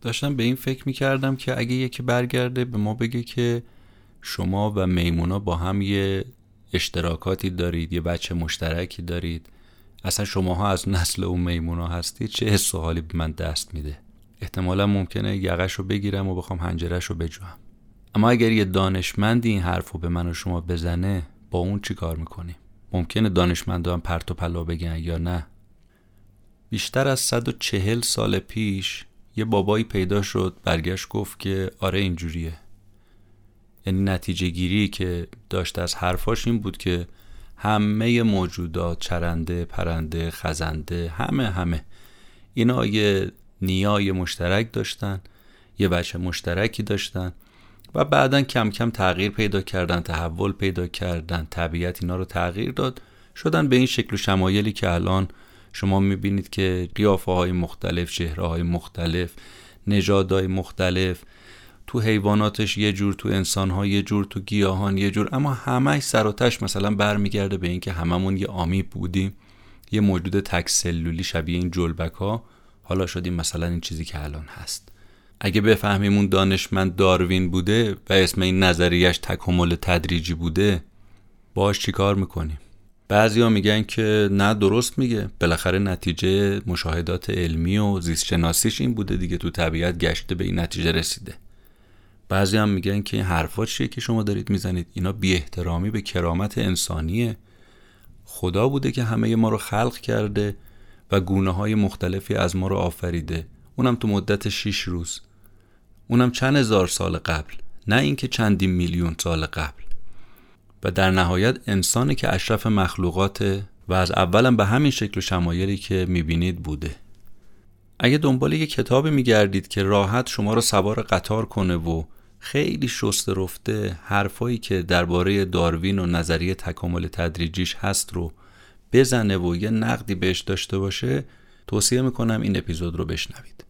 داشتم به این فکر می‌کردم که اگه یکی برگرده به ما بگه که شما و میمونا با هم یه اشتراکاتی دارید یه بچه مشترکی دارید اصلا شماها از نسل اون میمونا هستید چه حس حالی به من دست میده؟ احتمالا ممکنه یقش رو بگیرم و بخوام هنجرش رو بجوهم. اما اگر یه دانشمندی این حرف رو به من و شما بزنه با اون چی کار می‌کنیم ممکنه دانشمندان پرت و پلا بگن یا نه؟ بیشتر از 140 سال پیش یه بابایی پیدا شد برگشت گفت که آره اینجوریه. یعنی نتیجه گیری که داشت از حرفاش این بود که همه موجودات چرنده پرنده خزنده همه همه. اینا یه نیای مشترک داشتن یه بچه مشترکی داشتن و بعدا کم کم تغییر پیدا کردن تحول پیدا کردن طبیعت اینا رو تغییر داد. شدن به این شکل و شمایلی که الان شما می‌بینید که قیافه های مختلف چهره های مختلف نژادهای مختلف تو حیواناتش یه جور تو انسان یه جور تو گیاهان یه جور اما همه سر و تش مثلا برمیگرده به اینکه هممون یه آمی بودیم یه موجود تک سلولی شبیه این جلبک ها حالا شدیم مثلا این چیزی که الان هست. اگه بفهمیم اون دانشمند داروین بوده و اسم این نظریش تکامل تدریجی بوده باش چیکار می‌کنیم؟ بعضیا میگن که نه درست میگه بالاخره نتیجه مشاهدات علمی و زیست شناسیش این بوده دیگه تو طبیعت گشته به این نتیجه رسیده. بعضی هم میگن که این حرفا چیه که شما دارید می‌زنید؟ اینا بی احترامی به کرامت انسانیه. خدا بوده که همه ما رو خلق کرده و گونه های مختلفی از ما رو آفریده. اونم تو مدت 6 روز. اونم چند هزار سال قبل نه اینکه چندین میلیون سال قبل. و در نهایت انسانی که اشرف مخلوقات و از اولم به همین شکل و شمایلی که می‌بینید بوده. اگه دنبال یه کتابی میگردید که راحت شما رو سوار قطار کنه و خیلی شست رفته حرفایی که درباره داروین و نظریه تکامل تدریجیش هست رو بزنه و یه نقدی بهش داشته باشه توصیه می‌کنم این اپیزود رو بشنوید.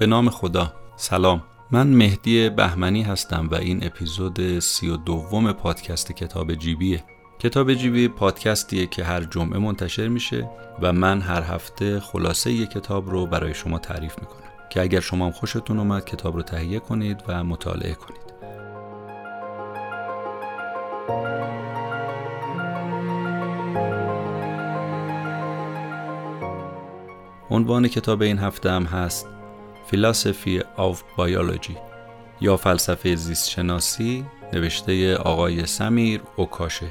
به نام خدا. سلام. من مهدی بهمنی هستم و این اپیزود سی و دوم پادکست کتاب جیبیه. کتاب جیبی پادکستیه که هر جمعه منتشر میشه و من هر هفته خلاصه یک کتاب رو برای شما تعریف می‌کنم. که اگر شما هم خوشتون اومد کتاب رو تهیه کنید و مطالعه کنید. عنوان کتاب این هفته هم هست Philosophy of Biology یا فلسفه زیست شناسی نوشته آقای سمیر اوکاشه.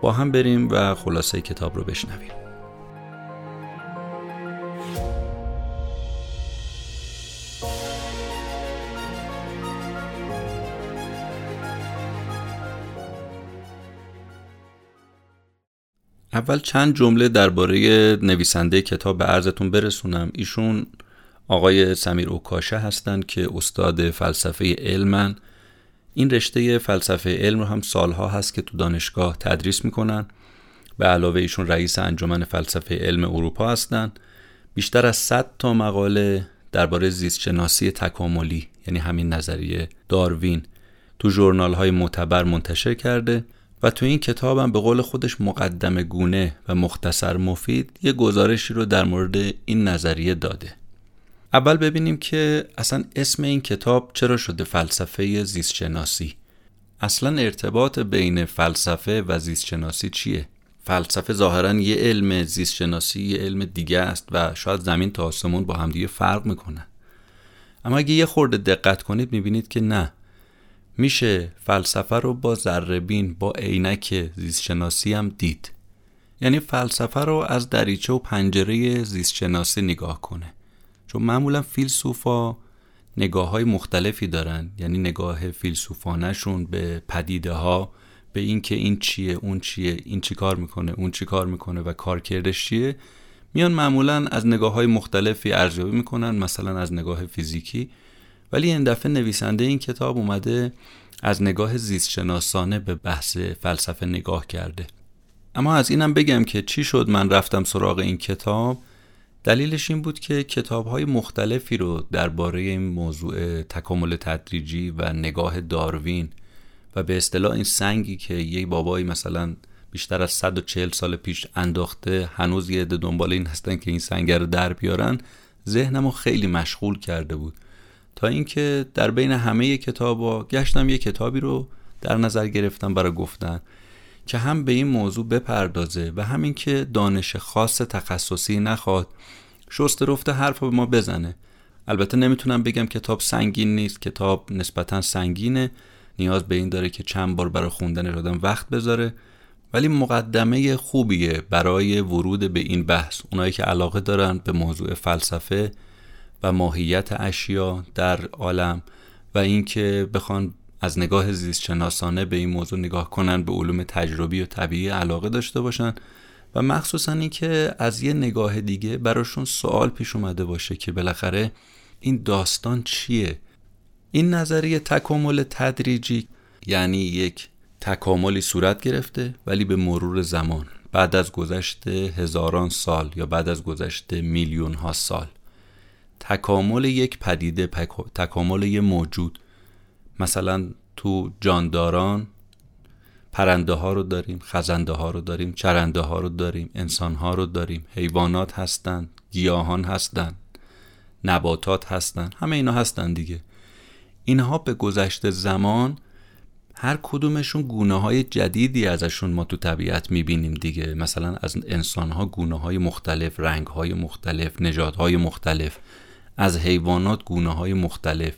با هم بریم و خلاصه کتاب رو بشنویم. اول چند جمله درباره نویسنده کتاب به عرضتون برسونم. ایشون آقای سمیر اوکاشه هستند که استاد فلسفه علمن این رشته فلسفه علم رو هم سالها هست که تو دانشگاه تدریس می‌کنن. به علاوه ایشون رئیس انجمن فلسفه علم اروپا هستند. بیشتر از 100 تا مقاله درباره زیست شناسی تکاملی یعنی همین نظریه داروین تو جورنال های معتبر منتشر کرده و تو این کتاب هم به قول خودش مقدمه گونه و مختصر مفید یه گزارشی رو در مورد این نظریه داده. اول ببینیم که اصلا اسم این کتاب چرا شده فلسفه زیستشناسی. اصلا ارتباط بین فلسفه و زیستشناسی چیه؟ فلسفه ظاهرا یه علم زیستشناسی یه علم دیگه است و شاید زمین تا آسمون با همدیگه فرق می‌کنه. اما اگه یه خورده دقت کنید می‌بینید که نه. میشه فلسفه رو با ذربین با عینک زیستشناسی هم دید. یعنی فلسفه رو از دریچه و پنجره زیستشناسی نگاه کنه. چون معمولا فیلسوفا نگاه های مختلفی دارن. یعنی نگاه فیلسوفانشون به پدیده ها به اینکه این چیه اون چیه این چی کار می‌کنه اون چی کار می‌کنه و کارکردش چیه میان معمولا از نگاه های مختلفی ارزیابی می‌کنن مثلا از نگاه فیزیکی. ولی این دفعه نویسنده این کتاب اومده از نگاه زیست شناسانه به بحث فلسفه نگاه کرده. اما از اینم بگم که چی شد من رفتم سراغ این کتاب؟ دلیلش این بود که کتاب های مختلفی رو درباره این موضوع تکامل تدریجی و نگاه داروین و به اصطلاح این سنگی که یه بابایی مثلا بیشتر از 140 سال پیش انداخته هنوز یه عده دنبال این هستن که این سنگ رو در بیارن ذهنمو خیلی مشغول کرده بود. تا اینکه در بین همه کتابا گشتم یه کتابی رو در نظر گرفتم برای گفتن. که هم به این موضوع بپردازه و همین که دانش خاص تخصصی نخواد شست رفته حرف به ما بزنه. البته نمی‌تونم بگم کتاب سنگین نیست کتاب نسبتا سنگینه. نیاز به این داره که چند بار برای خوندن آدم وقت بذاره. ولی مقدمه خوبیه برای ورود به این بحث. اونایی که علاقه دارن به موضوع فلسفه و ماهیت اشیا در عالم و اینکه بخوان از نگاه زیستشناسانه به این موضوع نگاه کنن به علوم تجربی و طبیعی علاقه داشته باشن و مخصوصا اینکه از یه نگاه دیگه براشون سوال پیش اومده باشه که بالاخره این داستان چیه؟ این نظریه تکامل تدریجی یعنی یک تکاملی صورت گرفته ولی به مرور زمان بعد از گذشت هزاران سال یا بعد از گذشت میلیون ها سال. تکامل یک پدیده تکامل یک موجود. مثلا تو جانداران پرنده ها رو داریم خزنده ها رو داریم چرنده ها رو داریم انسان ها رو داریم. حیوانات هستند گیاهان هستند نباتات هستند. همه اینا هستند دیگه. اینها به گذشت زمان هر کدومشون گونه های جدیدی ازشون ما تو طبیعت می‌بینیم دیگه. مثلا از انسان ها گونه های مختلف رنگ های مختلف نژادهای های مختلف. از حیوانات گونه های مختلف.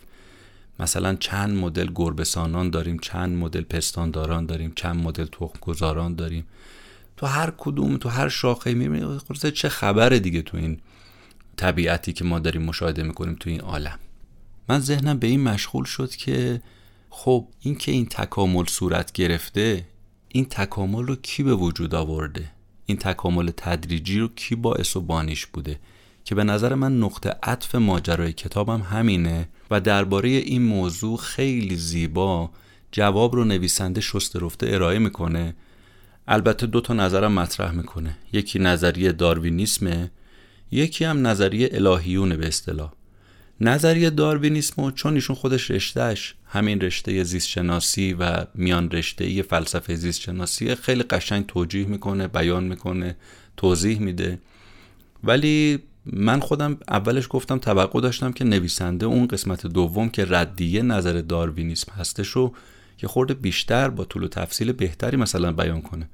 مثلا چند مدل گربسانان داریم چند مدل پستانداران داریم چند مدل تخم گذاران داریم. تو هر کدوم تو هر شاخه می‌بینیم چه خبره دیگه تو این طبیعتی که ما داریم مشاهده می‌کنیم تو این عالم. من ذهنم به این مشغول شد که خب این که این تکامل صورت گرفته این تکامل رو کی به وجود آورده؟ این تکامل تدریجی رو کی باعث و بانیش بوده؟ که به نظر من نقطه عطف ماجرای کتابم همینه و درباره این موضوع خیلی زیبا جواب رو نویسنده شسته رفته ارائه می‌کنه. البته دو تا نظرم مطرح می‌کنه. یکی نظریه داروینیسمه یکی هم نظریه الهیونه به اصطلاح. نظریه داروینیسم چون ایشون خودش رشتهش همین رشته زیست شناسی و میان رشته فلسفه زیست شناسی خیلی قشنگ توجیه می‌کنه بیان می‌کنه توضیح میده. ولی من خودم اولش گفتم توقع داشتم که نویسنده اون قسمت دوم که ردیه نظر داروینیسم هستش رو که خورده بیشتر با طول و تفصیل بهتری مثلا بیان کنه.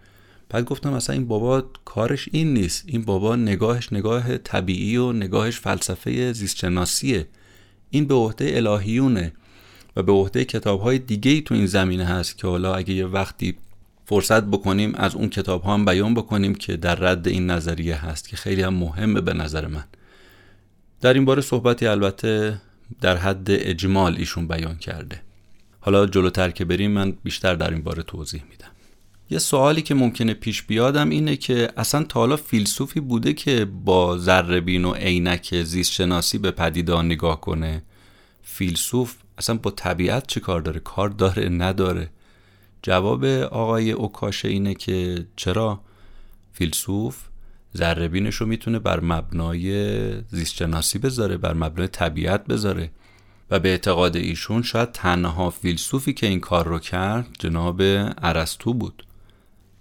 بعد گفتم مثلا این بابا کارش این نیست. این بابا نگاهش نگاه طبیعی و نگاهش فلسفه زیستشناسیه. این به عهده الهیونه و به عهده کتاب های دیگه ای تو این زمینه هست که حالا اگه یه وقتی فرصت بکنیم از اون کتاب ها هم بیان بکنیم که در رد این نظریه هست که خیلی هم مهمه به نظر من. در این باره صحبتی البته در حد اجمال ایشون بیان کرده. حالا جلوتر که بریم من بیشتر در این باره توضیح میدم. یه سوالی که ممکنه پیش بیادم اینه که اصلا تا حالا فیلسوفی بوده که با ذره و عینک زیست شناسی به پدیدان نگاه کنه؟ فیلسوف اصلا با طبیعت چه کار داره؟ کار داره؟ نداره؟ جواب آقای اوکاشه اینه که چرا فیلسوف ذربینش رو می‌تونه بر مبنای زیستشناسی بذاره بر مبنای طبیعت بذاره. و به اعتقاد ایشون شاید تنها فیلسوفی که این کار رو کرد جناب ارسطو بود.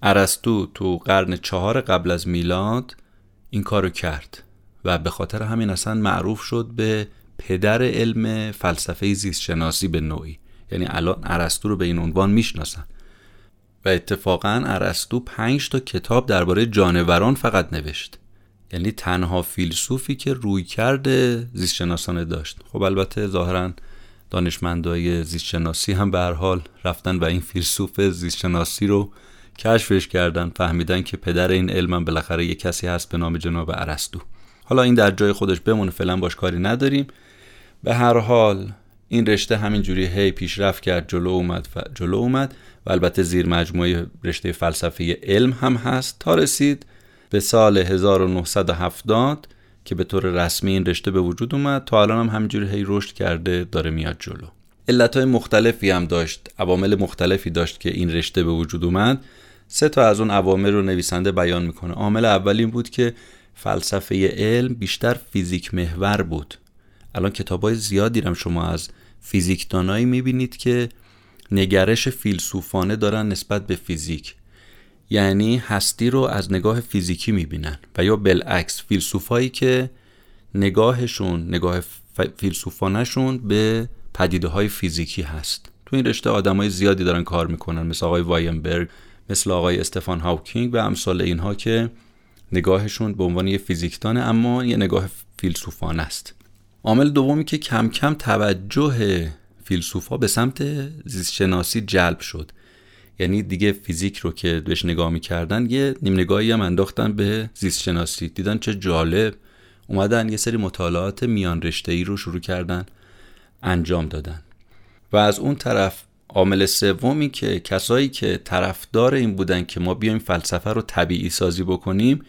ارسطو تو قرن چهار قبل از میلاد این کارو کرد و به خاطر همین اصلا معروف شد به پدر علم فلسفه زیست شناسی به نوعی. یعنی الان ارسطو رو به این عنوان می‌شناسن. و اتفاقا ارسطو پنج تا کتاب درباره جانوران فقط نوشت. یعنی تنها فیلسوفی که روی کرده زیستشناسانه داشت. خب البته ظاهرا دانشمندای زیستشناسی هم به هر حال رفتن و این فیلسوف زیستشناسی رو کشفش کردن. فهمیدن که پدر این علم بالاخره یه کسی هست به نام جناب ارسطو. حالا این در جای خودش بمونه فعلا باش کاری نداریم. به هر حال این رشته همینجوری هی پیشرفت کرد جلو اومد و جلو اومد و البته زیر مجموعه رشته فلسفه علم هم هست. تا رسید به سال 1970 که به طور رسمی این رشته به وجود اومد. تا الان هم همینجوری هی رشد کرده داره میاد جلو. علتهای مختلفی هم داشت عوامل مختلفی داشت که این رشته به وجود اومد. سه تا از اون عوامل رو نویسنده بیان می‌کنه. عامل اول این بود که فلسفه علم بیشتر فیزیک محور بود. الان کتاب های زیادی هم شما از فیزیکدانایی می‌بینید که نگرش فیلسوفانه دارن نسبت به فیزیک. یعنی هستی رو از نگاه فیزیکی می‌بینن و یا بالعکس فیلسوفایی که نگاهشون نگاه فیلسوفانشون به پدیده های فیزیکی هست. تو این رشته های زیادی دارن کار می‌کنن مثل آقای واینبرگ مثل آقای استفان هاوکینگ و امثال اینها که نگاهشون به عنوان یه فیزیکدانه اما یه نگاه فیلسوفان است. عامل دومی که کم کم توجه فیلسوفا به سمت زیستشناسی جلب شد. یعنی دیگه فیزیک رو که بهش نگاه می‌کردن یه نیم نگاهی هم انداختن به زیستشناسی. دیدن چه جالب. اومدن یه سری مطالعات میان رشته ای رو شروع کردن انجام دادن. و از اون طرف عامل سومی که کسایی که طرفدار این بودن که ما بیایم فلسفه رو طبیعی سازی بکنیم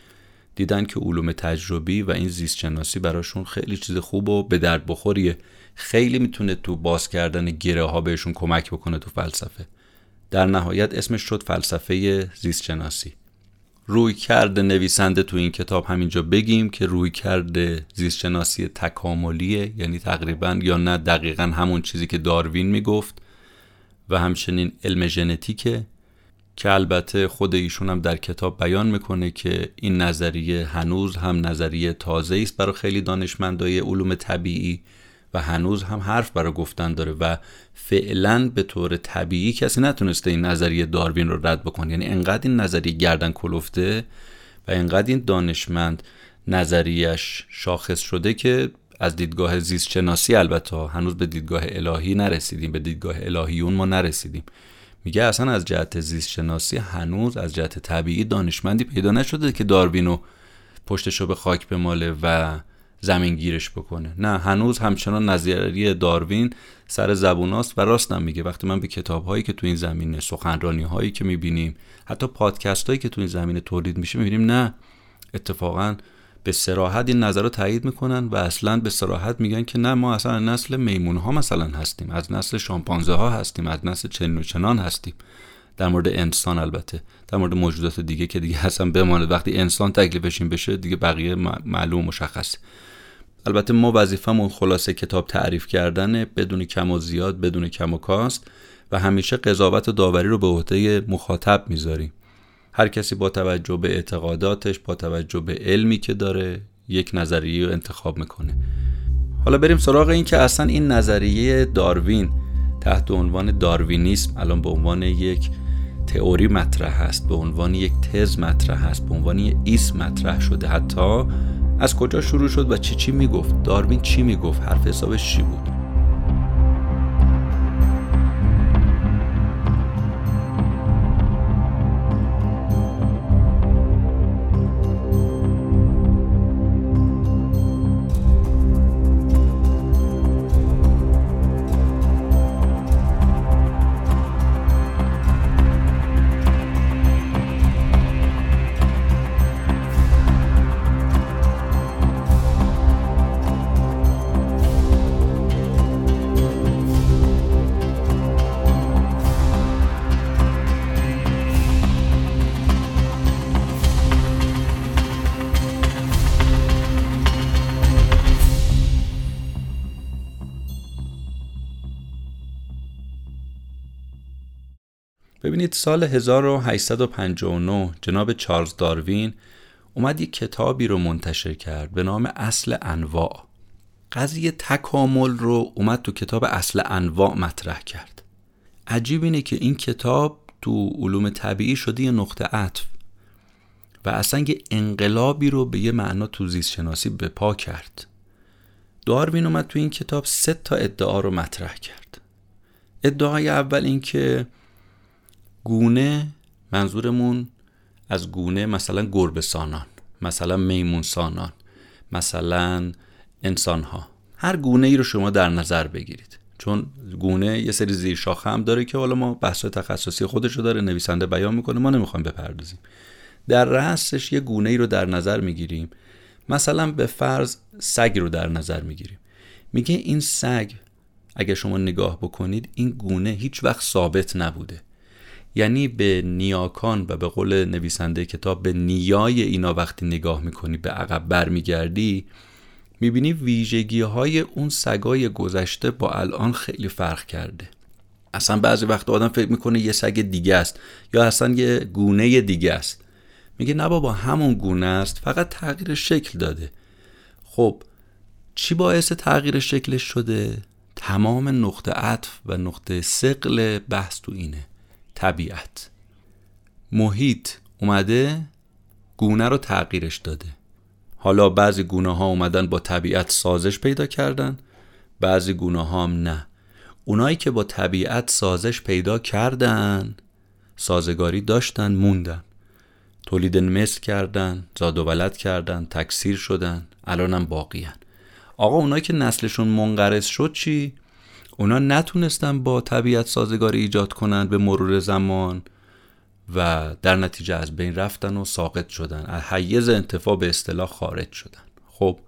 دیدن که علوم تجربی و این زیست شناسی براشون خیلی چیز خوب و به درد بخوریه. خیلی می‌تونه تو باز کردن گره ها بهشون کمک بکنه تو فلسفه. در نهایت اسمش شد فلسفه زیست شناسی روی کرده نویسنده تو این کتاب همینجا بگیم که روی کرده زیست شناسی تکاملیه یعنی تقریبا یا نه دقیقا همون چیزی که داروین می‌گفت و همچنین علم ژنتیکه. که البته خود ایشون هم در کتاب بیان می‌کنه که این نظریه هنوز هم نظریه تازه است برای خیلی دانشمندای علوم طبیعی و هنوز هم حرف برای گفتن داره و فعلا به طور طبیعی کسی نتونسته این نظریه داروین رو رد بکنه. یعنی انقدر این نظریه گردن کلفته و انقدر این دانشمند نظریش شاخص شده که از دیدگاه زیست شناسی البته هنوز به دیدگاه الهی نرسیدیم به دیدگاه الهیون ما نرسیدیم. میگه اصلا از جهت زیست شناسی هنوز از جهت طبیعی دانشمندی پیدا نشده که داروینو پشتشو به خاک بماله و زمین گیرش بکنه. نه هنوز همچنان نظریه داروین سر زبوناست و راستم میگه. وقتی من به کتاب هایی که تو این زمینه سخنرانی هایی که می‌بینیم حتی پادکست هایی که تو این زمینه تولید میشه می‌بینیم نه اتفاقا به سراحت این نظر رو تایید می‌کنن و اصلا به سراحت میگن که نه ما اصلا نسل میمون ها مثلا هستیم از نسل شامپانزه ها هستیم از نسل چنین و چنان هستیم. در مورد انسان البته در مورد موجودات دیگه که دیگه اصلا بماند. وقتی انسان تکلیفشین بشه دیگه بقیه معلوم مشخص البته ما وظیفمون خلاصه کتاب تعریف کردن بدون کم و زیاد بدون کم و کاست و همیشه قضاوت و داوری رو به عهده مخاطب می‌ذاریم. هر کسی با توجه به اعتقاداتش با توجه به علمی که داره یک نظریه رو انتخاب می‌کنه. حالا بریم سراغ این که اصلا این نظریه داروین تحت عنوان داروینیسم الان به عنوان یک تئوری مطرح هست به عنوان یک تز مطرح هست به عنوان یک ایس مطرح شده. حتی از کجا شروع شد و چی چی می‌گفت؟ داروین چی می‌گفت؟ حرف حسابش چی بود؟ ببینید سال 1859 جناب چارلز داروین اومد یک کتابی رو منتشر کرد به نام اصل انواع. قضیه تکامل رو اومد تو کتاب اصل انواع مطرح کرد. عجیب اینه که این کتاب تو علوم طبیعی شده یه نقطه عطف و اصلا یه انقلابی رو به یه معنا تو زیست شناسی به پا کرد. داروین اومد تو این کتاب سه تا ادعا رو مطرح کرد. ادعای اول این که گونه منظورمون از گونه مثلا گربه سانان مثلا میمون سانان مثلا انسان ها هر گونه ای رو شما در نظر بگیرید. چون گونه یه سری زیر شاخه هم داره که حالا ما بحث تخصصی خودش رو داره نویسنده بیان می‌کنه ما نمی‌خوایم بپردازیم. در رأسش یه گونه ای رو در نظر می‌گیریم. مثلا به فرض سگ رو در نظر می‌گیریم. میگه این سگ اگر شما نگاه بکنید این گونه هیچ وقت ثابت نبوده. یعنی به نیاکان و به قول نویسنده کتاب به نیای اینا وقتی نگاه می‌کنی به عقب برمیگردی می‌بینی ویژگی های اون سگای گذشته با الان خیلی فرق کرده. اصلا بعضی وقت آدم فکر می‌کنه یه سگ دیگه است یا اصلا یه گونه دیگه است. میگه نه بابا همون گونه است فقط تغییر شکل داده. خب چی باعث تغییر شکلش شده؟ تمام نقطه عطف و نقطه سقل بحث تو اینه. طبیعت. محیط اومده گونه رو تغییرش داده. حالا بعضی گونه ها اومدن با طبیعت سازش پیدا کردن بعضی گونه ها هم نه. اونایی که با طبیعت سازش پیدا کردن سازگاری داشتن موندن. تولید مثل کردن زاد و ولد کردن تکثیر شدن الانم باقیان آقا اونایی که نسلشون منقرض شد چی؟ اونا نتونستن با طبیعت سازگاری ایجاد کنن به مرور زمان و در نتیجه از بین رفتن و ساقط شدن. از حیز انتفاع به اصطلاح خارج شدن. خب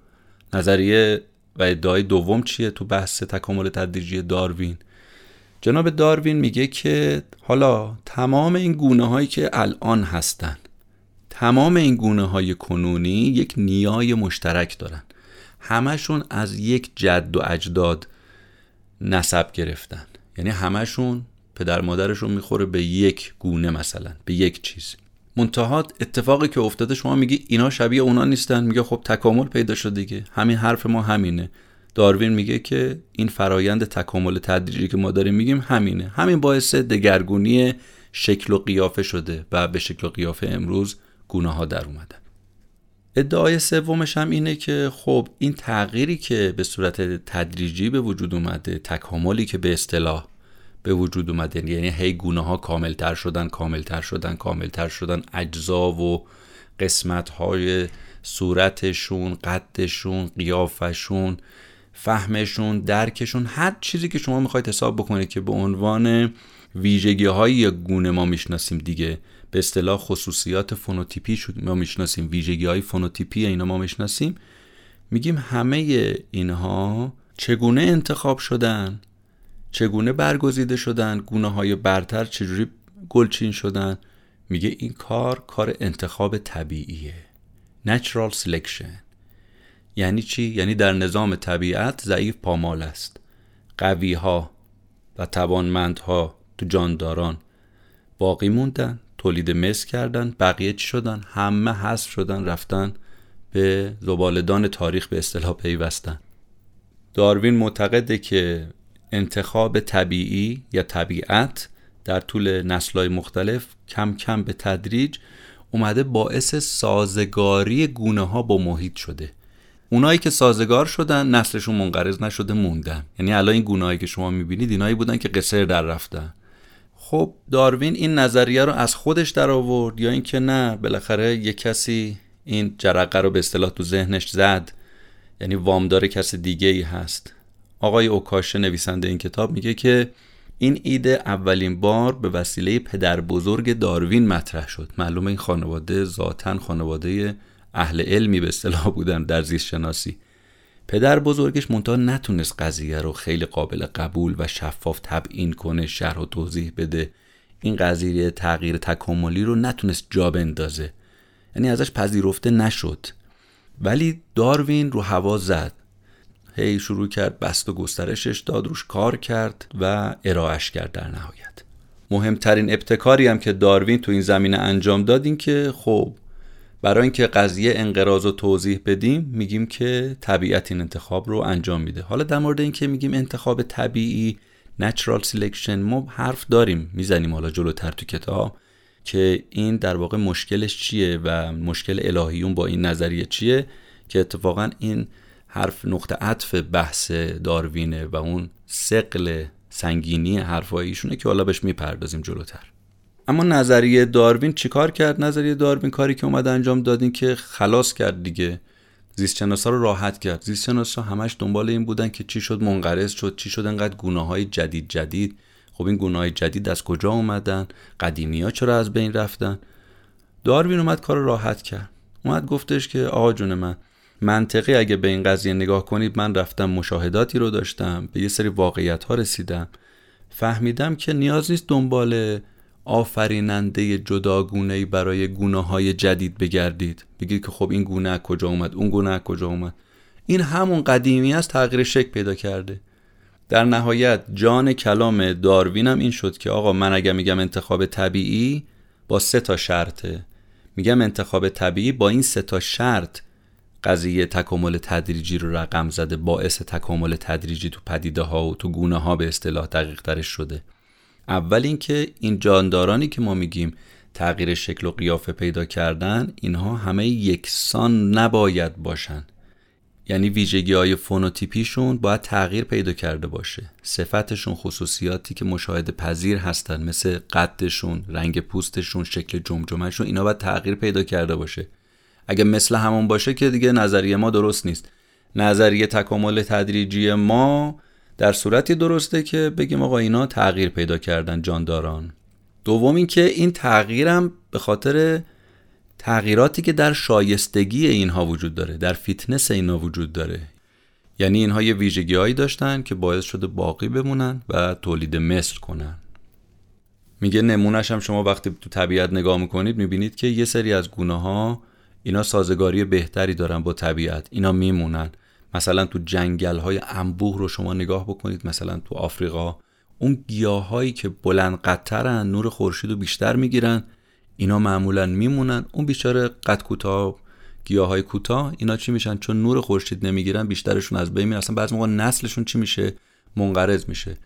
نظریه و ادعای دوم چیه تو بحث تکامل تدریجی داروین؟ جناب داروین میگه که حالا تمام این گونه هایی که الان هستن تمام این گونه های کنونی یک نیای مشترک دارن. همشون از یک جد و اجداد نسب گرفتن. یعنی همشون پدر مادرشون می‌خوره به یک گونه مثلا به یک چیز. منتهات اتفاقی که افتاده شما میگی اینا شبیه اونا نیستن میگه خب تکامل پیدا شد دیگه. همین حرف ما همینه. داروین میگه که این فرایند تکامل تدریجی که ما داریم میگیم همینه. همین باعث دگرگونی شکل و قیافه شده و به شکل و قیافه امروز گونه ها در اومدن. ادعای سومش هم اینه که خب این تغییری که به صورت تدریجی به وجود اومده تکاملی که به اصطلاح به وجود اومده یعنی هی گونه ها کاملتر شدن کاملتر شدن کاملتر شدن اجزا و قسمت های صورتشون قدشون قیافشون فهمشون درکشون هر چیزی که شما می‌خواید حساب بکنید که به عنوان ویژگی های گونه ما می‌شناسیم دیگه. به اصطلاح خصوصیات فنوتیپی ما می‌شناسیم ویژگی های فنوتیپی اینا ما می‌شناسیم. میگیم همه اینها چگونه انتخاب شدن؟ چگونه برگزیده شدن؟ گونه های برتر چجوری گلچین شدن؟ میگه این کار کار انتخاب طبیعیه. Natural selection. یعنی چی؟ یعنی در نظام طبیعت ضعیف پامال است. قوی ها و توانمندها تو جانداران باقی موندن. تولید مس کردن بقیه چی شدن؟ همه حذف شدن رفتن به زبالدان تاریخ به اصطلاح پیوستن. داروین معتقده که انتخاب طبیعی یا طبیعت در طول نسلهای مختلف کم کم به تدریج اومده باعث سازگاری گونه ها با محیط شده. اونایی که سازگار شدن نسلشون منقرض نشده موندن. یعنی الان این گونه‌ای که شما می‌بینید اینایی بودن که قصر در رفتن. خب داروین این نظریه رو از خودش در آورد یا اینکه نه؟ بالاخره یه کسی این جرقه رو به اصطلاح تو ذهنش زد. یعنی وامدار کس دیگه ای هست. آقای اوکاشه نویسنده این کتاب میگه که این ایده اولین بار به وسیله پدر بزرگ داروین مطرح شد. معلومه این خانواده ذاتا خانواده اهل علمی به اصطلاح بودن در زیست شناسی پدر بزرگش منتها نتونست قضیه رو خیلی قابل قبول و شفاف تبیین کنه شرح و توضیح بده. این قضیه تغییر تکاملی رو نتونست جا بندازه. یعنی ازش پذیرفته نشد. ولی داروین رو هوا زد. هی شروع کرد بست و گسترشش داد روش کار کرد و ارائهش کرد در نهایت. مهمترین ابتکاری هم که داروین تو این زمینه انجام داد این که خب برای اینکه قضیه انقراض و توضیح بدیم میگیم که طبیعت این انتخاب رو انجام میده. حالا در مورد اینکه میگیم انتخاب طبیعی natural selection ما حرف داریم می‌زنیم حالا جلوتر تو کتاب که این در واقع مشکلش چیه و مشکل الهیون با این نظریه چیه که اتفاقا این حرف نقطه عطف بحث داروینه و اون سقل سنگینی حرفاییشونه که حالا بهش می‌پردازیم جلوتر. اما نظریه داروین چیکار کرد؟ نظریه داروین کاری که اومد انجام دادین که خلاص کرد دیگه. زیستشناسا رو راحت کرد. زیستشناسا همش دنبال این بودن که چی شد منقرض شد چی شد انقدر گونه های جدید جدید. خب این گونه های جدید از کجا اومدن؟ قدیمی ها چرا از بین رفتن؟ داروین اومد کار راحت کرد. اومد گفتش که آقا جون من منطقی اگه به این قضیه نگاه کنید من رفتم مشاهداتی رو داشتم به یه سری واقعیت ها رسیدم. فهمیدم که نیاز نیست دنبال آفریننده جداگونه برای گونه های جدید بگردید. بگید که خب این گونه کجا اومد اون گونه کجا اومد. این همون قدیمی است تغییر شکل پیدا کرده. در نهایت جان کلام داروین هم این شد که آقا من اگر میگم انتخاب طبیعی با سه تا شرطه میگم انتخاب طبیعی با این سه تا شرط. قضیه تکامل تدریجی رو رقم زده باعث تکامل تدریجی تو پدیده ها و تو گونه ها به اصطلاح دقیق ترش شده. اول اینکه این جاندارانی که ما میگیم تغییر شکل و قیافه پیدا کردن اینها همه یکسان نباید باشن. یعنی ویژگی های فونوتیپیشون باید تغییر پیدا کرده باشه. صفتشون خصوصیاتی که مشاهده پذیر هستن مثل قدشون رنگ پوستشون شکل جمجمهشون اینا باید تغییر پیدا کرده باشه. اگه مثل همون باشه که دیگه نظریه ما درست نیست. نظریه تکامل تدریجی ما در صورتی درسته که بگیم آقا اینا تغییر پیدا کردن جانداران. دوم اینکه این تغییرم به خاطر تغییراتی که در شایستگی اینها وجود داره در فیتنس اینها وجود داره. یعنی اینها یه ویژگی هایی داشتن که باعث شده باقی بمونن و تولید مثل کنن. میگه نمونهش هم شما وقتی تو طبیعت نگاه می‌کنید می‌بینید که یه سری از گونه ها اینا سازگاری بهتری دارن با طبیعت. اینا میمونن. مثلا تو جنگل های انبوه رو شما نگاه بکنید مثلا تو آفریقا اون گیاهایی که بلند قطرن نور خورشید رو بیشتر می‌گیرن اینا معمولا میمونن. اون بیچاره قد کوتاه های کوتاه اینا چی میشن؟ چون نور خورشید نمی‌گیرن بیشترشون از بین میرن. اصلا بعضی موقع نسلشون چی میشه؟ منقرض میشه.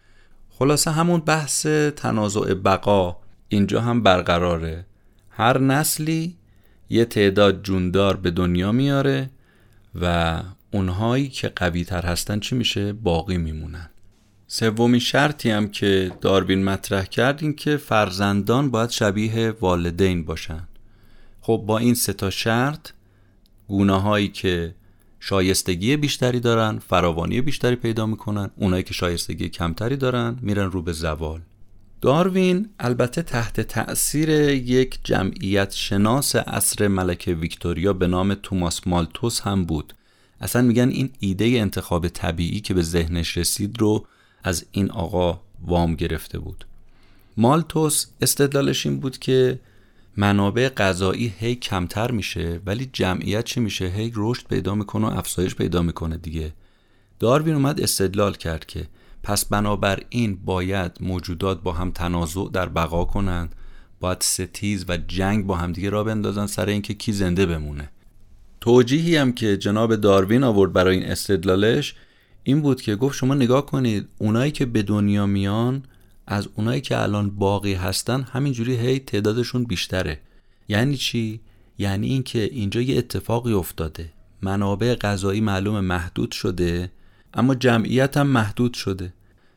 خلاصه همون بحث تنازع بقا اینجا هم برقراره. هر نسلی یه تعداد جوندار به دنیا میاره و اونهایی که قوی تر هستن چی میشه؟ باقی میمونن. سومین شرطی هم که داروین مطرح کرد این که فرزندان باید شبیه والدین باشن. خب با این سه تا شرط گونه هایی که شایستگی بیشتری دارن فراوانی بیشتری پیدا می‌کنن اونایی که شایستگی کمتری دارن میرن رو به زوال. داروین البته تحت تأثیر یک جمعیت شناس عصر ملکه ویکتوریا به نام توماس مالتوس هم بود. اصلا میگن این ایده انتخاب طبیعی که به ذهنش رسید رو از این آقا وام گرفته بود. مالتوس استدلالش این بود که منابع غذایی هی کمتر میشه ولی جمعیت چی میشه؟ هی رشد پیدا می‌کنه و افزایش پیدا می‌کنه دیگه. داروین اومد استدلال کرد که پس بنابراین باید موجودات با هم تنازع در بقا کنند باید ستیز و جنگ با همدیگه را بندازن سر اینکه کی زنده بمونه. توجیهی هم که جناب داروین آورد برای این استدلالش این بود که گفت شما نگاه کنید اونایی که به دنیا میان از اونایی که الان باقی هستن همینجوری هی تعدادشون بیشتره. یعنی چی؟ یعنی اینکه اینجا یه اتفاقی افتاده. منابع غذایی معلوم محدود شده اما جمعیت هم محدود شده.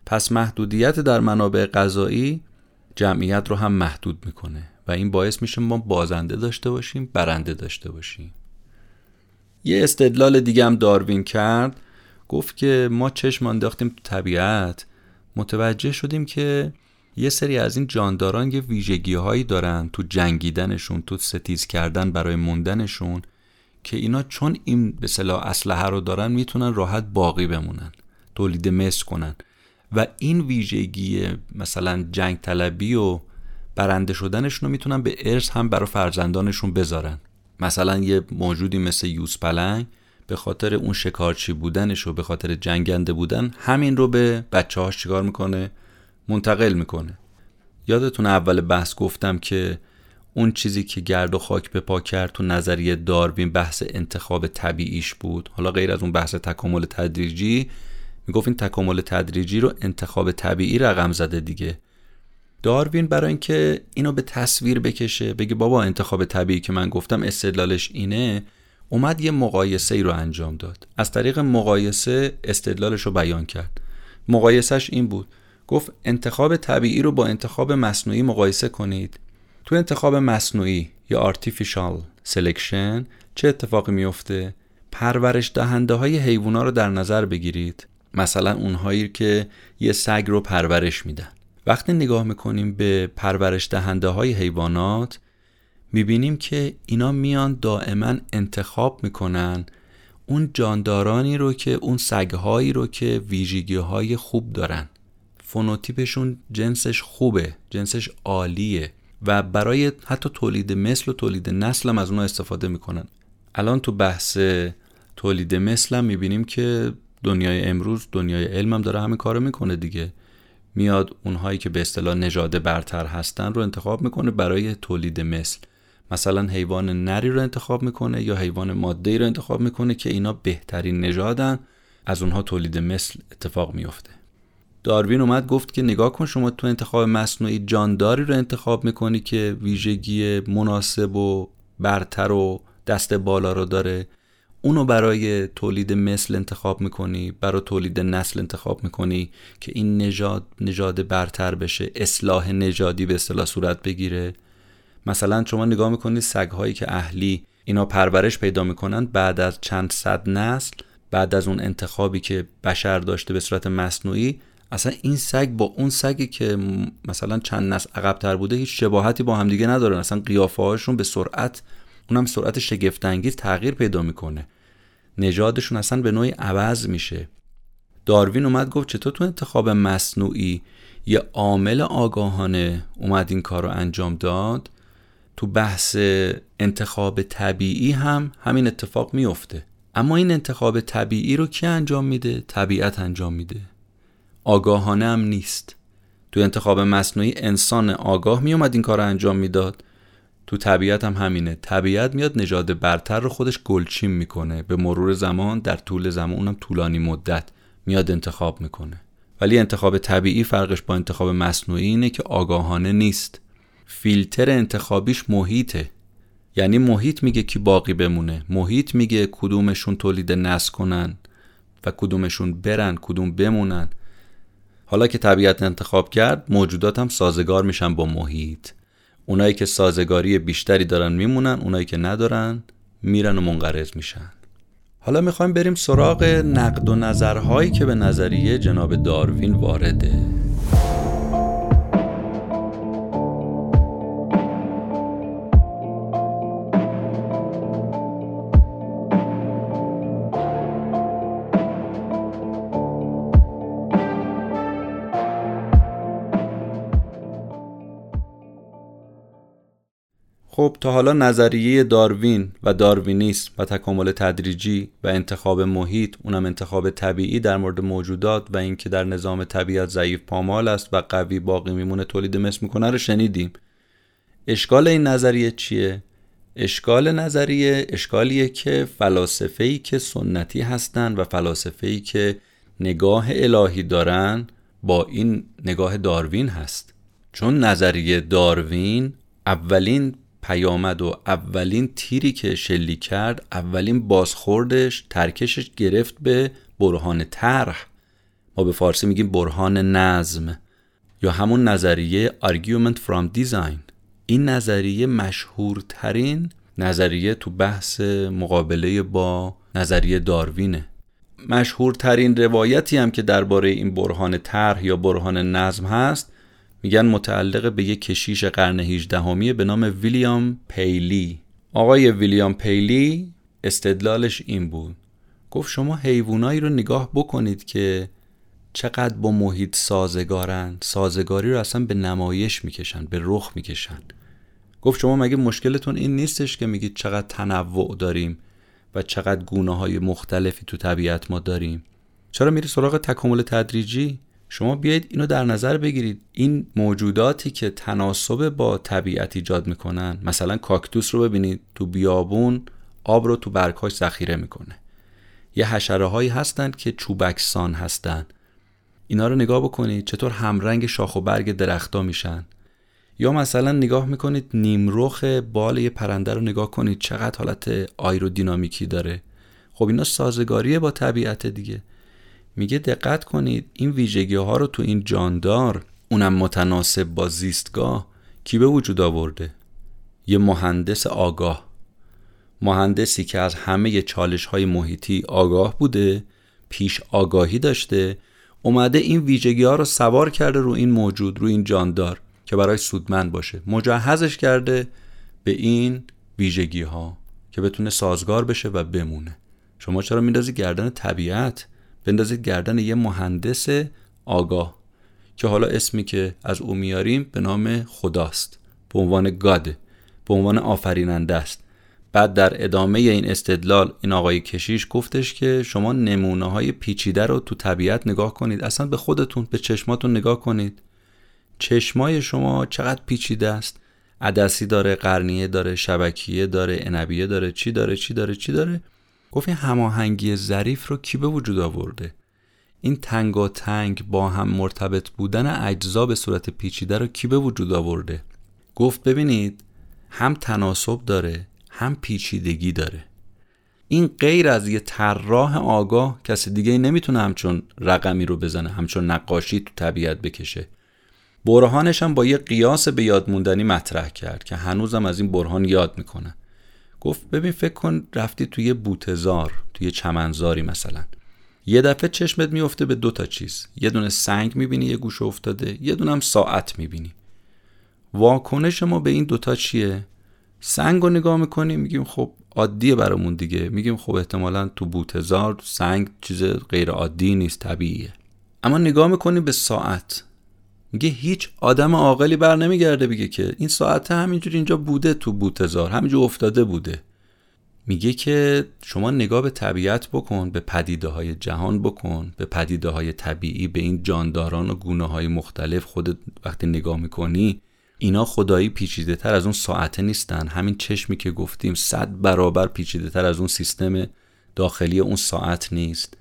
پس محدودیت در منابع غذایی جمعیت رو هم محدود می‌کنه و این باعث میشه ما بازنده داشته باشیم برنده داشته باشیم. یه استدلال دیگه هم داروین کرد گفت که ما چشم انداختیم تو طبیعت متوجه شدیم که یه سری از این جانداران یه ویژگی هایی دارن تو جنگیدنشون تو ستیز کردن برای موندنشون که اینا چون این به صلاح اسلحه رو دارن می‌تونن راحت باقی بمونن تولید مثل کنن. و این ویژگی مثلا جنگ طلبی و برنده شدنشون رو می‌تونن به ارث هم برای فرزندانشون بذارن. مثلا یه موجودی مثل یوز پلنگ به خاطر اون شکارچی بودنش و به خاطر جنگنده بودن همین رو به بچه هاش چیکار می‌کنه؟ منتقل می‌کنه. یادتون اول بحث گفتم که اون چیزی که گرد و خاک به پا کرد تو نظریه داروین بحث انتخاب طبیعیش بود. حالا غیر از اون بحث تکامل تدریجی می‌گفت این تکامل تدریجی رو انتخاب طبیعی رقم زده دیگه. داروین برای اینکه اینو به تصویر بکشه بگه بابا انتخاب طبیعی که من گفتم استدلالش اینه اومد یه مقایسه ای رو انجام داد. از طریق مقایسه استدلالش رو بیان کرد. مقایسهش این بود. گفت انتخاب طبیعی رو با انتخاب مصنوعی مقایسه کنید. تو انتخاب مصنوعی یا artificial selection چه اتفاقی میفته پرورش دهنده های حیوونا رو در نظر بگیرید. مثلا اونهایی که یه سگ رو پرورش میدن. وقتی نگاه می‌کنیم به پرورش دهنده های حیوانات می‌بینیم که اینا میان دائما انتخاب می‌کنن اون جاندارانی رو که اون سگهایی رو که ویژگی های خوب دارن. فونوتیپشون جنسش خوبه جنسش عالیه و برای حتی تولید مثل و تولید نسل هم از اونها استفاده می‌کنن. الان تو بحث تولید مثل هم می‌بینیم که دنیای امروز دنیای علم هم داره همین کارو می‌کنه دیگه. میاد اونهایی که به اصطلاح نژاد برتر هستن رو انتخاب می‌کنه برای تولید مثل. مثلا حیوان نری رو انتخاب می‌کنه یا حیوان ماده رو انتخاب می‌کنه که اینا بهترین نژادن. از اونها تولید مثل اتفاق میفته داروین اومد گفت که نگاه کن شما تو انتخاب مصنوعی جانداری رو انتخاب می‌کنی که ویژگی مناسب و برتر و دست بالا رو داره. اونو برای تولید مثل انتخاب می‌کنی برای تولید نسل انتخاب می‌کنی که این نژاد نژاد برتر بشه اصلاح نژادی به اصطلاح صورت بگیره. مثلا شما نگاه می‌کنید سگهایی که اهلی اینا پرورش پیدا می‌کنن بعد از چند صد نسل بعد از اون انتخابی که بشر داشته به صورت مصنوعی اصلا این سگ با اون سگی که مثلا چند نسل عقبتر بوده هیچ شباهتی با همدیگه ندارن اصلا قیافه هاشون به سرعت اونم سرعت شگفتانگیز تغییر پیدا می‌کنه. نژادشون اصلا به نوعی عوض میشه. داروین اومد گفت چطور تو انتخاب مصنوعی یه عامل آگاهانه اومد این کار رو انجام داد؟ تو بحث انتخاب طبیعی هم همین اتفاق میفته اما این انتخاب طبیعی رو کی انجام میده؟ طبیعت انجام میده. آگاهانه هم نیست. تو انتخاب مصنوعی انسان آگاه میومد این کار رو انجام می‌داد. تو طبیعت هم همینه. طبیعت میاد نژاد برتر رو خودش گلچین می‌کنه. به مرور زمان در طول زمان اونم طولانی مدت میاد انتخاب می‌کنه. ولی انتخاب طبیعی فرقش با انتخاب مصنوعی اینه که آگاهانه نیست. فیلتر انتخابیش محیطه. یعنی محیط میگه کی باقی بمونه. محیط میگه کدومشون تولید نسل کنن و کدومشون برن کدوم بمونن. حالا که طبیعت انتخاب کرد موجودات هم سازگار میشن با محیط. اونایی که سازگاری بیشتری دارن میمونن اونایی که ندارن میرن و منقرض میشن. حالا می‌خوایم بریم سراغ نقد و نظرهایی که به نظریه جناب داروین وارده. خب تا حالا نظریه داروین و داروینیسم و تکامل تدریجی و انتخاب محیط اونم انتخاب طبیعی در مورد موجودات و اینکه در نظام طبیعت ضعیف پامال است و قوی باقی میمونه تولید مثل می‌کنه رو شنیدیم. اشکال این نظریه چیه؟ اشکال نظریه اشکالیه که فلاسفه که سنتی هستند و فلاسفه که نگاه الهی دارن با این نگاه داروین هست. چون نظریه داروین اولین پیامد و اولین تیری که شلی کرد اولین بازخوردش ترکشش گرفت به برهان طرح. ما به فارسی میگیم برهان نظم یا همون نظریه argument from design. این نظریه مشهورترین نظریه تو بحث مقابله با نظریه داروینه. مشهورترین روایتی هم که درباره این برهان طرح یا برهان نظم هست میگن متعلق به یک کشیش قرن 18 به نام ویلیام پیلی. آقای ویلیام پیلی استدلالش این بود. گفت شما حیوانایی رو نگاه بکنید که چقدر با محیط سازگارن. سازگاری رو اصلا به نمایش می‌کشن به رخ می‌کشن. گفت شما مگه مشکلتون این نیستش که میگید چقدر تنوع داریم و چقدر گونه های مختلفی تو طبیعت ما داریم؟ چرا میری سراغ تکامل تدریجی؟ شما بیایید اینو در نظر بگیرید. این موجوداتی که تناسب با طبیعت ایجاد می‌کنن مثلا کاکتوس رو ببینید تو بیابون آب رو تو برگهاش ذخیره می‌کنه. یه حشره هایی هستند که چوبکسان هستند. اینا رو نگاه بکنید چطور همرنگ شاخ و برگ درختا میشن. یا مثلا نگاه می‌کنید نیمرخ بال یه پرنده رو نگاه کنید چقدر حالت آیرودینامیکی داره. خب اینا سازگاریه با طبیعت دیگه. میگه دقت کنید این ویژگی ها رو تو این جاندار اونم متناسب با زیستگاه کی به وجود آورده؟ یه مهندس آگاه. مهندسی که از همه چالش های محیطی آگاه بوده پیش آگاهی داشته اومده این ویژگی ها رو سوار کرده رو این موجود رو این جاندار که برای سودمند باشه. مجهزش کرده به این ویژگی ها که بتونه سازگار بشه و بمونه. شما چرا میندازی گردن طبیعت؟ بندازید گردن یه مهندس آگاه که حالا اسمی که از او میاریم به نام خداست. به عنوان گاد به عنوان آفریننده است. بعد در ادامه این استدلال این آقای کشیش گفتش که شما نمونه های پیچیده رو تو طبیعت نگاه کنید. اصلا به خودتون به چشماتون نگاه کنید. چشمای شما چقدر پیچیده است؟ عدسی داره قرنیه داره شبکیه داره انبیه داره چی داره چی داره چی داره؟ گفت این هماهنگی ظریف رو کی به وجود آورده؟ این تنگ تنگ با هم مرتبط بودن اجزا به صورت پیچیده رو کی به وجود آورده؟ گفت ببینید هم تناسب داره هم پیچیدگی داره. این غیر از یه طراح آگاه کسی دیگه نمی‌تونه همچون رقمی رو بزنه همچون نقاشی تو طبیعت بکشه. برهانش هم با یه قیاس به یادموندنی مطرح کرد که هنوزم از این برهان یاد می‌کنه. گفت ببین فکر کن رفتی توی بوتزار توی چمنزاری مثلا. یه دفعه چشمت میفته به دو تا چیز. یه دونه سنگ می‌بینی یه گوشه افتاده. یه دونه هم ساعت می‌بینی. واکنش ما به این دوتا چیه؟ سنگ رو نگاه می‌کنیم میگیم خب عادیه برامون دیگه. میگیم خب احتمالا تو بوتزار سنگ چیز غیر عادی نیست طبیعیه. اما نگاه می‌کنیم به ساعت. میگه هیچ آدم عاقلی بر نمیگرده بگه که این ساعت همینجور اینجا بوده تو بوتزار همینجور افتاده بوده. میگه که شما نگاه به طبیعت بکن به پدیده های جهان بکن به پدیده های طبیعی به این جانداران و گونه های مختلف خودت وقتی نگاه می‌کنی اینا خدایی پیچیده تر از اون ساعته نیستن. همین چشمی که گفتیم صد برابر پیچیده تر از اون سیستم داخلی اون ساعت نیست.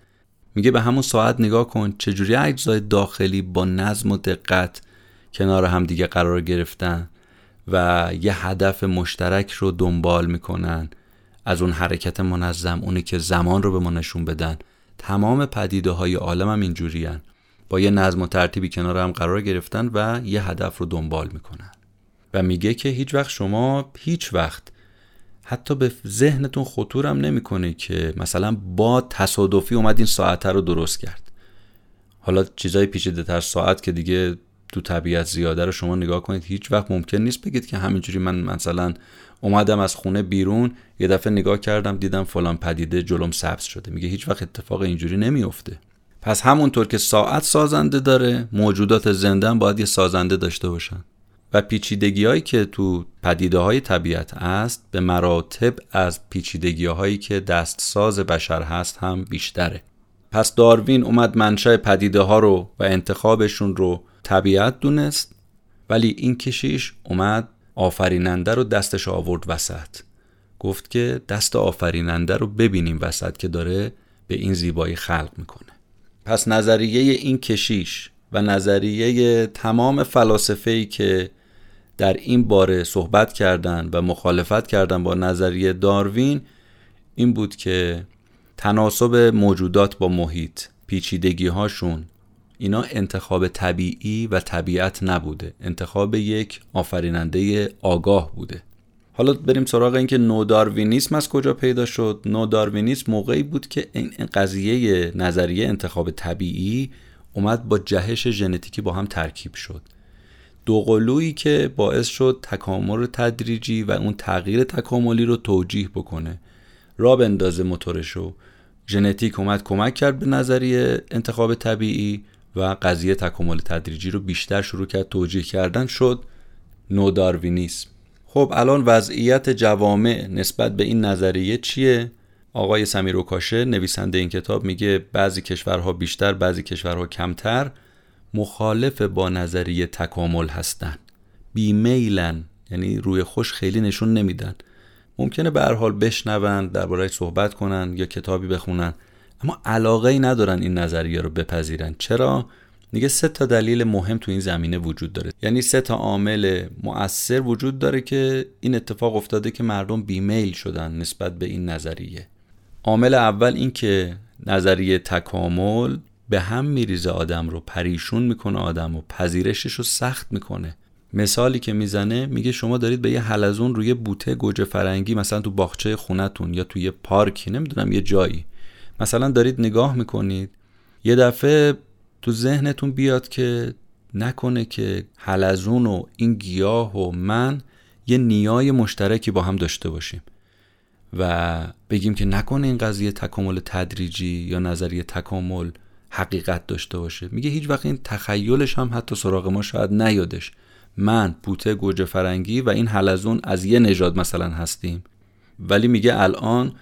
میگه به همون ساعت نگاه کن چجوری اجزای داخلی با نظم و دقت کنار هم دیگه قرار گرفتن و یه هدف مشترک رو دنبال می‌کنن. از اون حرکت منظم اونی که زمان رو به ما نشون بدن. تمام پدیده های عالم هم اینجوری با یه نظم و ترتیبی کنار هم قرار گرفتن و یه هدف رو دنبال می‌کنن. و میگه که هیچ وقت شما هیچ وقت حتی به ذهنتون خطورم نمی‌کنه که مثلا با تصادفی اومد این ساعت رو درست کرد. حالا چیزای پیچیده تر ساعت که دیگه تو طبیعت زیاده رو شما نگاه کنید هیچ وقت ممکن نیست بگید که همینجوری من مثلا اومدم از خونه بیرون یه دفعه نگاه کردم دیدم فلان پدیده جلوم سبز شده. میگه هیچ وقت اتفاق اینجوری نمیفته پس همونطور که ساعت سازنده داره موجودات زنده باید یه سازنده داشته باشن. و پیچیدگی هایی که تو پدیده های طبیعت است به مراتب از پیچیدگی هایی که دستساز بشر هست هم بیشتره. پس داروین اومد منشأ پدیده ها رو و انتخابشون رو طبیعت دونست ولی این کشیش اومد آفریننده رو دستش آورد وسط. گفت که دست آفریننده رو ببینیم وسط که داره به این زیبایی خلق می‌کنه. پس نظریه این کشیش و نظریه تمام فلاسفه ای که در این باره صحبت کردن و مخالفت کردن با نظریه داروین این بود که تناسب موجودات با محیط پیچیدگی هاشون اینا انتخاب طبیعی و طبیعت نبوده. انتخاب یک آفریننده آگاه بوده. حالا بریم سراغ اینکه نوداروینیسم از کجا پیدا شد. نوداروینیسم موقعی بود که این قضیه نظریه انتخاب طبیعی اومد با جهش ژنتیکی با هم ترکیب شد. دوقلویی که باعث شد تکامل تدریجی و اون تغییر تکاملی رو توجیه بکنه. را بندازه موتورشو. ژنتیک اومد کمک کرد به نظریه انتخاب طبیعی و قضیه تکامل تدریجی رو بیشتر شروع کرد توجیه کردن شد نوداروینیسم. خب الان وضعیت جوامع نسبت به این نظریه چیه؟ آقای سمیر اوکاشه نویسنده این کتاب میگه بعضی کشورها بیشتر بعضی کشورها کمتر. مخالف با نظریه تکامل هستن. بیمیلن یعنی روی خوش خیلی نشون نمیدن. ممکنه به هر حال بشنون درباره صحبت کنن یا کتابی بخونن اما علاقه ای ندارن این نظریه رو بپذیرن. چرا؟ میگه سه تا دلیل مهم تو این زمینه وجود داره. یعنی سه تا عامل مؤثر وجود داره که این اتفاق افتاده که مردم بیمیل شدن نسبت به این نظریه. عامل اول این که نظریه تکامل به هم میریزه آدم رو پریشون می‌کنه آدم رو پذیرشش رو سخت می‌کنه. مثالی که می‌زنه میگه شما دارید به یه حلزون روی بوته گوجه فرنگی مثلا تو باغچه خونتون یا تو یه پارکی نمی‌دونم یه جایی مثلا دارید نگاه می‌کنید. یه دفعه تو ذهنتون بیاد که نکنه که حلزون و این گیاه و من یه نیای مشترکی با هم داشته باشیم و بگیم که نکنه این قضیه تکامل تدریجی یا نظریه تکامل. حقیقت داشته باشه. میگه هیچ وقت این تخیلش هم حتی سراغ ما شاید نیادش. من بوته گوجه فرنگی و این حلزون از یه نژاد مثلا هستیم. ولی میگه الان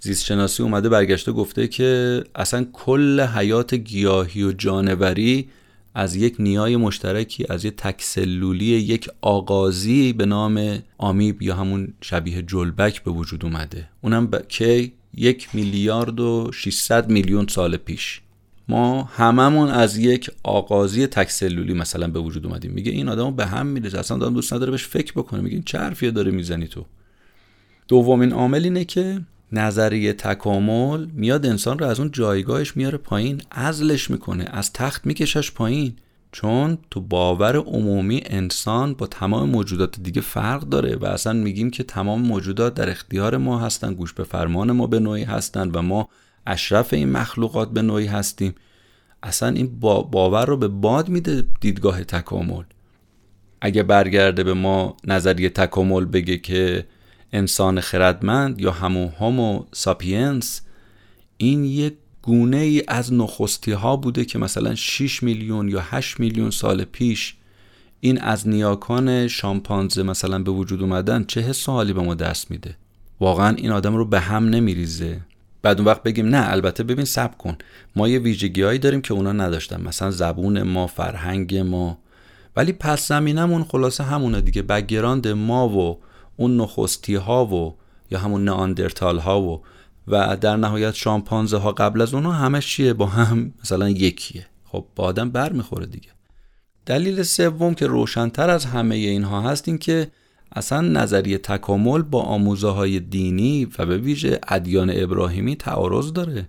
زیست شناسی اومده برگشته گفته که اصلا کل حیات گیاهی و جانوری از یک نیای مشترکی از یک تکسلولی یک آغازی به نام آمیب یا همون شبیه جلبک به وجود اومده. اونم ب... کی؟ یک میلیارد و 600 میلیون سال پیش. ما هممون از یک آغازی تکسلولی مثلا به وجود اومدیم. میگه این آدمو به هم میره اصلا آدم دوست نداره بهش فکر بکنه. میگه چه حرفیه داره می‌زنی تو؟ دومین عامل اینه که نظریه تکامل میاد انسان رو از اون جایگاهش میاره پایین ازلش می‌کنه از تخت میکشش پایین. چون تو باور عمومی انسان با تمام موجودات دیگه فرق داره و اصلا میگیم که تمام موجودات در اختیار ما هستن گوش به فرمان ما به نوعی هستن و ما اشرف این مخلوقات به نوعی هستیم. اصلا این باور رو به باد میده دیدگاه تکامل. اگه برگرده به ما نظریه تکامل بگه که انسان خردمند یا همون هومو ساپینس این یک گونه ای از نخستی ها بوده که مثلا 6 میلیون یا 8 میلیون سال پیش این از نیاکان شامپانزه مثلا به وجود اومدن چه حس حالی به ما دست میده؟ واقعا این آدم رو به هم نمیریزه. بعد اون وقت بگیم نه البته ببین سب کن. ما یه ویژگی هایی داریم که اونا نداشتن. مثلا زبون ما فرهنگ ما. ولی پس زمینمون خلاصه همونه دیگه. بگراند ما و اون نخستی ها و یا همون ناندرتال ها و و در نهایت شامپانزه ها قبل از اونها همه چیه؟ با هم مثلا یکیه. خب با آدم بر می‌خوره دیگه. دلیل سوم که روشنتر از همه اینها هست این که اصلا نظریه تکامل با آموزه های دینی و به ویژه ادیان ابراهیمی تعارض داره.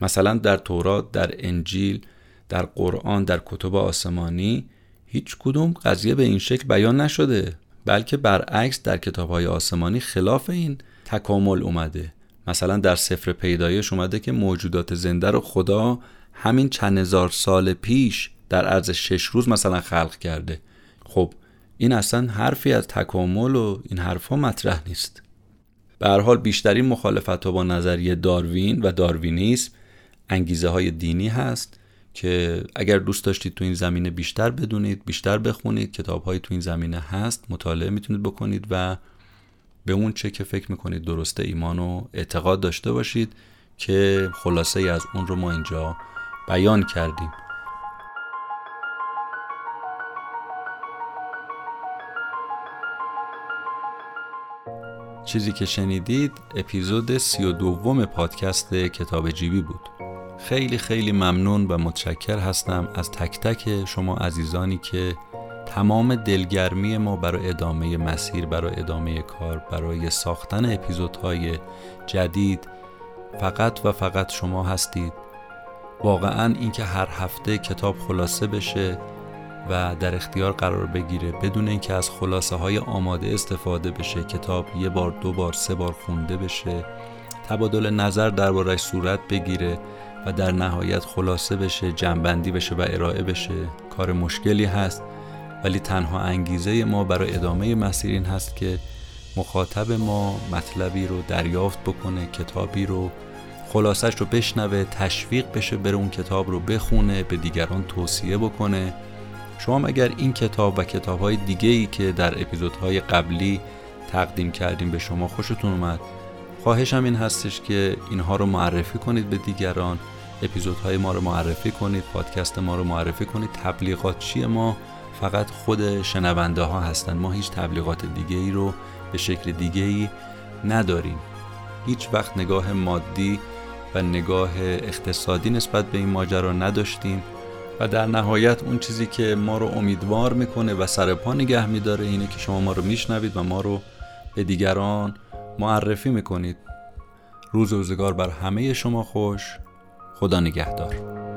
مثلا در تورات در انجیل در قرآن در کتب آسمانی هیچ کدوم قضیه به این شکل بیان نشده بلکه برعکس در کتاب های آسمانی خلاف این تکامل اومده. مثلا در سفر پیدایش اومده که موجودات زنده رو خدا همین چند هزار سال پیش در عرض شش روز مثلا خلق کرده. خب این اصلا حرفی از تکامل و این حرفها مطرح نیست. به حال بیشترین مخالفت ها با نظریه داروین و داروینیسم انگیزه های دینی هست که اگر دوست داشتید تو این زمینه بیشتر بدونید بیشتر بخونید کتاب های تو این زمینه هست مطالعه می‌تونید بکنید و به اون چه که فکر می‌کنید درسته ایمان و اعتقاد داشته باشید که خلاصه ای از اون رو ما اینجا بیان کردیم. چیزی که شنیدید اپیزود سی و دوم پادکست کتاب جیبی بود. خیلی خیلی ممنون و متشکر هستم از تک تک شما عزیزانی که تمام دلگرمی ما برای ادامه مسیر برای ادامه کار برای ساختن اپیزودهای جدید فقط و فقط شما هستید. واقعا اینکه هر هفته کتاب خلاصه بشه و در اختیار قرار بگیره بدون اینکه از خلاصه های آماده استفاده بشه کتاب یه بار دو بار سه بار خونده بشه تبادل نظر دربارش صورت بگیره و در نهایت خلاصه بشه جنبندی بشه و ارائه بشه. کار مشکلی هست ولی تنها انگیزه ما برای ادامه مسیر این هست که مخاطب ما مطلبی رو دریافت بکنه کتابی رو خلاصش رو بشنوه تشویق بشه بره اون کتاب رو بخونه به دیگران توصیه بکنه. شما اگر این کتاب و کتاب های دیگه ای که در اپیزودهای قبلی تقدیم کردیم به شما خوشتون اومد؟ خواهشم این هستش که اینها رو معرفی کنید به دیگران. اپیزودهای ما رو معرفی کنید پادکست ما رو معرفی کنید. تبلیغات چیه ما؟ فقط خود شنونده ها هستن. ما هیچ تبلیغات دیگه ای رو به شکل دیگه ای نداریم. هیچ وقت نگاه مادی و نگاه اقتصادی نسبت به این ماجرا نداشتیم. و در نهایت اون چیزی که ما رو امیدوار می‌کنه و سر پا نگه میداره اینه که شما ما رو میشنوید و ما رو به دیگران معرفی می‌کنید. روز روزگار بر همه شما خوش. خدا نگهدار.